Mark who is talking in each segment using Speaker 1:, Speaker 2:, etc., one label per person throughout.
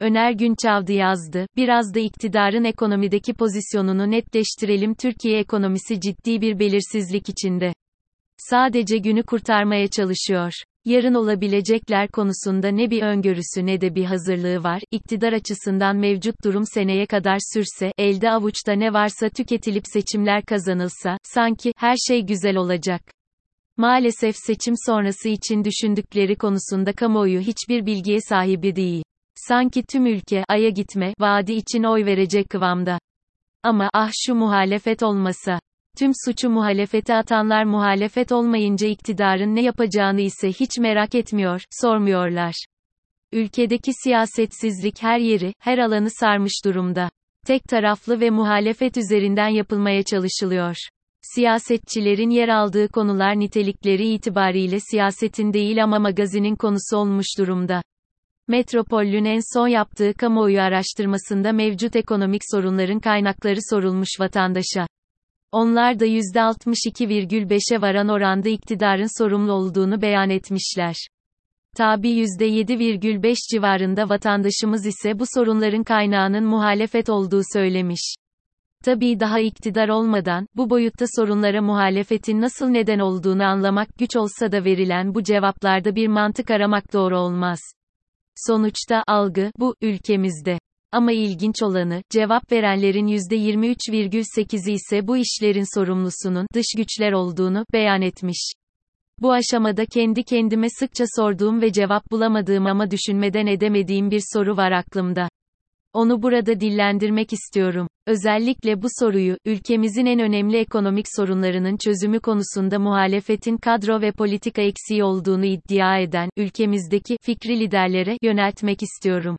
Speaker 1: Öner Günçavdı yazdı, biraz da iktidarın ekonomideki pozisyonunu netleştirelim Türkiye ekonomisi ciddi bir belirsizlik içinde. Sadece günü kurtarmaya çalışıyor. Yarın olabilecekler konusunda ne bir öngörüsü ne de bir hazırlığı var. İktidar açısından mevcut durum seneye kadar sürse, elde avuçta ne varsa tüketilip seçimler kazanılsa, sanki her şey güzel olacak. Maalesef seçim sonrası için düşündükleri konusunda kamuoyu hiçbir bilgiye sahibi değil. Sanki tüm ülke aya gitme vaadi için oy verecek kıvamda. Ama ah şu muhalefet olmasa. Tüm suçu muhalefete atanlar muhalefet olmayınca iktidarın ne yapacağını ise hiç merak etmiyor, sormuyorlar. Ülkedeki siyasetsizlik her yeri, her alanı sarmış durumda. Tek taraflı ve muhalefet üzerinden yapılmaya çalışılıyor. Siyasetçilerin yer aldığı konular nitelikleri itibariyle siyasetin değil ama magazinin konusu olmuş durumda. Metropol'ün en son yaptığı kamuoyu araştırmasında mevcut ekonomik sorunların kaynakları sorulmuş vatandaşa. Onlar da %62,5'e varan oranda iktidarın sorumlu olduğunu beyan etmişler. Tabi %7,5 civarında vatandaşımız ise bu sorunların kaynağının muhalefet olduğu söylemiş. Tabii daha iktidar olmadan, bu boyutta sorunlara muhalefetin nasıl neden olduğunu anlamak güç olsa da verilen bu cevaplarda bir mantık aramak doğru olmaz. Sonuçta algı, bu, ülkemizde. Ama ilginç olanı, cevap verenlerin %23,8'i ise bu işlerin sorumlusunun, dış güçler olduğunu, beyan etmiş. Bu aşamada kendi kendime sıkça sorduğum ve cevap bulamadığım ama düşünmeden edemediğim bir soru var aklımda. Onu burada dillendirmek istiyorum. Özellikle bu soruyu, ülkemizin en önemli ekonomik sorunlarının çözümü konusunda muhalefetin kadro ve politika eksiği olduğunu iddia eden, ülkemizdeki, fikri liderlere, yöneltmek istiyorum.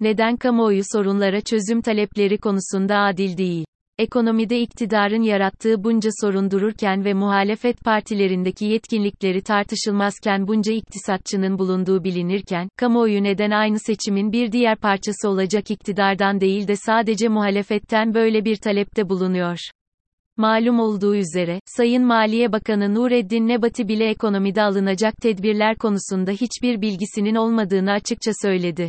Speaker 1: Neden kamuoyu sorunlara çözüm talepleri konusunda adil değil? Ekonomide iktidarın yarattığı bunca sorun dururken ve muhalefet partilerindeki yetkinlikleri tartışılmazken bunca iktisatçının bulunduğu bilinirken, kamuoyu neden aynı seçimin bir diğer parçası olacak iktidardan değil de sadece muhalefetten böyle bir talepte bulunuyor? Malum olduğu üzere, Sayın Maliye Bakanı Nureddin Nebati bile ekonomide alınacak tedbirler konusunda hiçbir bilgisinin olmadığını açıkça söyledi.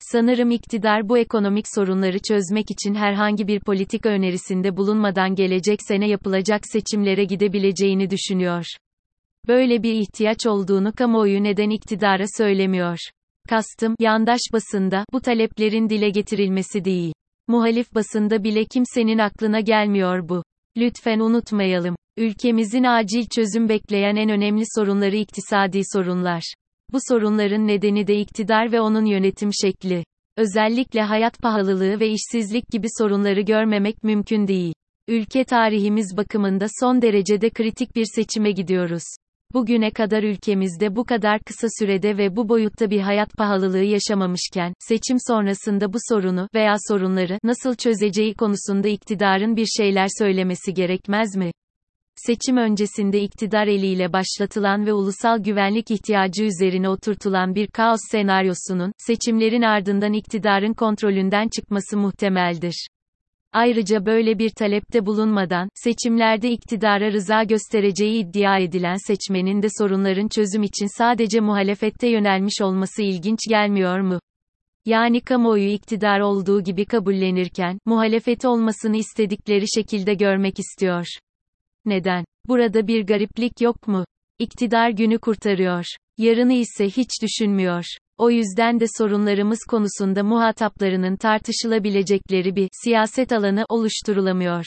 Speaker 1: Sanırım iktidar bu ekonomik sorunları çözmek için herhangi bir politika önerisinde bulunmadan gelecek sene yapılacak seçimlere gidebileceğini düşünüyor. Böyle bir ihtiyaç olduğunu kamuoyu neden iktidara söylemiyor. Kastım, yandaş basında, bu taleplerin dile getirilmesi değil. Muhalif basında bile kimsenin aklına gelmiyor bu. Lütfen unutmayalım. Ülkemizin acil çözüm bekleyen en önemli sorunları iktisadi sorunlar. Bu sorunların nedeni de iktidar ve onun yönetim şekli. Özellikle hayat pahalılığı ve işsizlik gibi sorunları görmemek mümkün değil. Ülke tarihimiz bakımında son derecede kritik bir seçime gidiyoruz. Bugüne kadar ülkemizde bu kadar kısa sürede ve bu boyutta bir hayat pahalılığı yaşamamışken, seçim sonrasında bu sorunu veya sorunları nasıl çözeceği konusunda iktidarın bir şeyler söylemesi gerekmez mi? Seçim öncesinde iktidar eliyle başlatılan ve ulusal güvenlik ihtiyacı üzerine oturtulan bir kaos senaryosunun, seçimlerin ardından iktidarın kontrolünden çıkması muhtemeldir. Ayrıca böyle bir talepte bulunmadan, seçimlerde iktidara rıza göstereceği iddia edilen seçmenin de sorunların çözüm için sadece muhalefette yönelmiş olması ilginç gelmiyor mu? Yani kamuoyu iktidar olduğu gibi kabullenirken, muhalefeti olmasını istedikleri şekilde görmek istiyor. Neden? Burada bir gariplik yok mu? İktidar günü kurtarıyor. Yarını ise hiç düşünmüyor. O yüzden de sorunlarımız konusunda muhataplarının tartışılabilecekleri bir siyaset alanı oluşturulamıyor.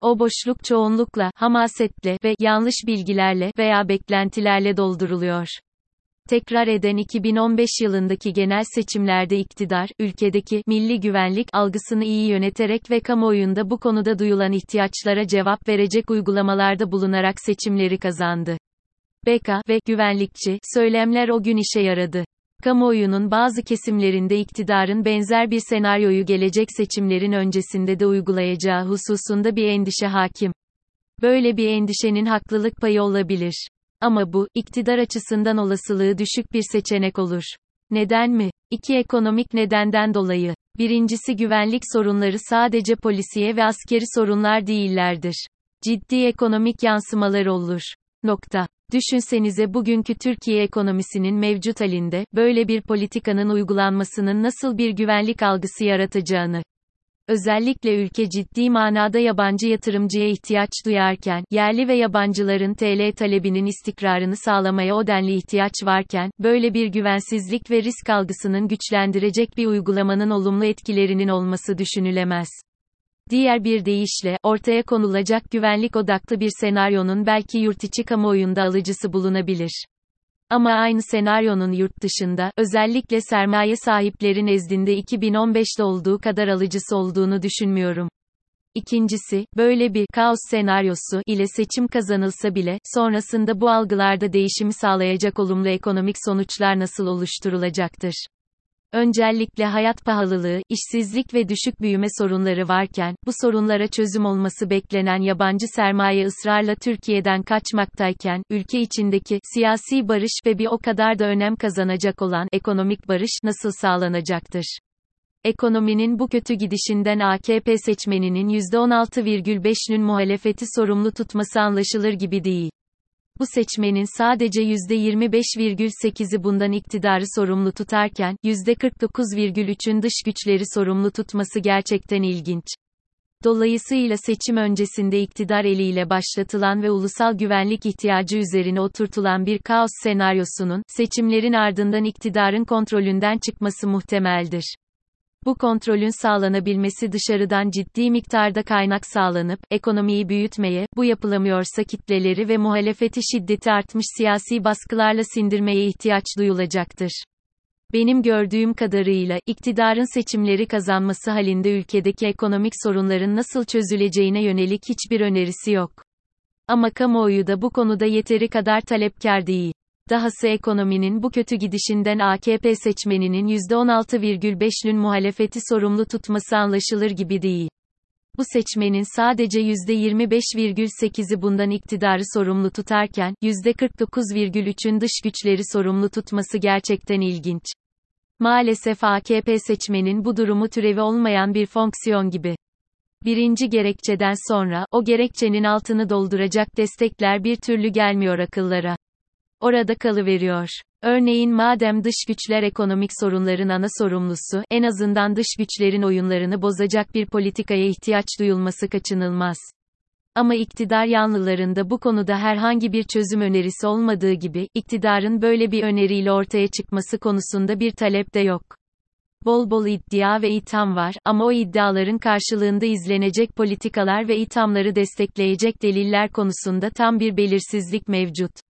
Speaker 1: O boşluk çoğunlukla, hamasetle ve yanlış bilgilerle veya beklentilerle dolduruluyor tekrar eden 2015 yılındaki genel seçimlerde iktidar, ülkedeki milli güvenlik algısını iyi yöneterek ve kamuoyunda bu konuda duyulan ihtiyaçlara cevap verecek uygulamalarda bulunarak seçimleri kazandı. Beka ve güvenlikçi söylemler o gün işe yaradı. Kamuoyunun bazı kesimlerinde iktidarın benzer bir senaryoyu gelecek seçimlerin öncesinde de uygulayacağı hususunda bir endişe hakim. Böyle bir endişenin haklılık payı olabilir. Ama bu, iktidar açısından olasılığı düşük bir seçenek olur. Neden mi? İki ekonomik nedenden dolayı. Birincisi güvenlik sorunları sadece polisiye ve askeri sorunlar değillerdir. Ciddi ekonomik yansımalar olur. Nokta. Düşünsenize bugünkü Türkiye ekonomisinin mevcut halinde, böyle bir politikanın uygulanmasının nasıl bir güvenlik algısı yaratacağını. Özellikle ülke ciddi manada yabancı yatırımcıya ihtiyaç duyarken, yerli ve yabancıların TL talebinin istikrarını sağlamaya o denli ihtiyaç varken, böyle bir güvensizlik ve risk algısının güçlendirecek bir uygulamanın olumlu etkilerinin olması düşünülemez. Diğer bir deyişle, ortaya konulacak güvenlik odaklı bir senaryonun belki yurtiçi kamuoyunda alıcısı bulunabilir. Ama aynı senaryonun yurt dışında, özellikle sermaye sahipleri nezdinde 2015'te olduğu kadar alıcısı olduğunu düşünmüyorum. İkincisi, böyle bir kaos senaryosu ile seçim kazanılsa bile, sonrasında bu algılarda değişimi sağlayacak olumlu ekonomik sonuçlar nasıl oluşturulacaktır? Öncelikle hayat pahalılığı, işsizlik ve düşük büyüme sorunları varken, bu sorunlara çözüm olması beklenen yabancı sermaye ısrarla Türkiye'den kaçmaktayken, ülke içindeki siyasi barış ve bir o kadar da önem kazanacak olan ekonomik barış nasıl sağlanacaktır? Ekonominin bu kötü gidişinden AKP seçmeninin %16,5'ünün muhalefeti sorumlu tutması anlaşılır gibi değil. Bu seçmenin sadece %25,8'i bundan iktidarı sorumlu tutarken, %49,3'ün dış güçleri sorumlu tutması gerçekten ilginç. Dolayısıyla seçim öncesinde iktidar eliyle başlatılan ve ulusal güvenlik ihtiyacı üzerine oturtulan bir kaos senaryosunun, seçimlerin ardından iktidarın kontrolünden çıkması muhtemeldir. Bu kontrolün sağlanabilmesi dışarıdan ciddi miktarda kaynak sağlanıp, ekonomiyi büyütmeye, bu yapılamıyorsa kitleleri ve muhalefeti şiddeti artmış siyasi baskılarla sindirmeye ihtiyaç duyulacaktır. Benim gördüğüm kadarıyla, iktidarın seçimleri kazanması halinde ülkedeki ekonomik sorunların nasıl çözüleceğine yönelik hiçbir önerisi yok. Ama kamuoyu da bu konuda yeteri kadar talepkar değil. Dahası ekonominin bu kötü gidişinden AKP seçmeninin %16,5'ünün muhalefeti sorumlu tutması anlaşılır gibi değil. Bu seçmenin sadece %25,8'i bundan iktidarı sorumlu tutarken, %49,3'ün dış güçleri sorumlu tutması gerçekten ilginç. Maalesef AKP seçmenin bu durumu türevi olmayan bir fonksiyon gibi. Birinci gerekçeden sonra, o gerekçenin altını dolduracak destekler bir türlü gelmiyor akıllara orada kalıveriyor. Örneğin madem dış güçler ekonomik sorunların ana sorumlusu, en azından dış güçlerin oyunlarını bozacak bir politikaya ihtiyaç duyulması kaçınılmaz. Ama iktidar yanlılarında bu konuda herhangi bir çözüm önerisi olmadığı gibi, iktidarın böyle bir öneriyle ortaya çıkması konusunda bir talep de yok. Bol bol iddia ve itham var ama o iddiaların karşılığında izlenecek politikalar ve ithamları destekleyecek deliller konusunda tam bir belirsizlik mevcut.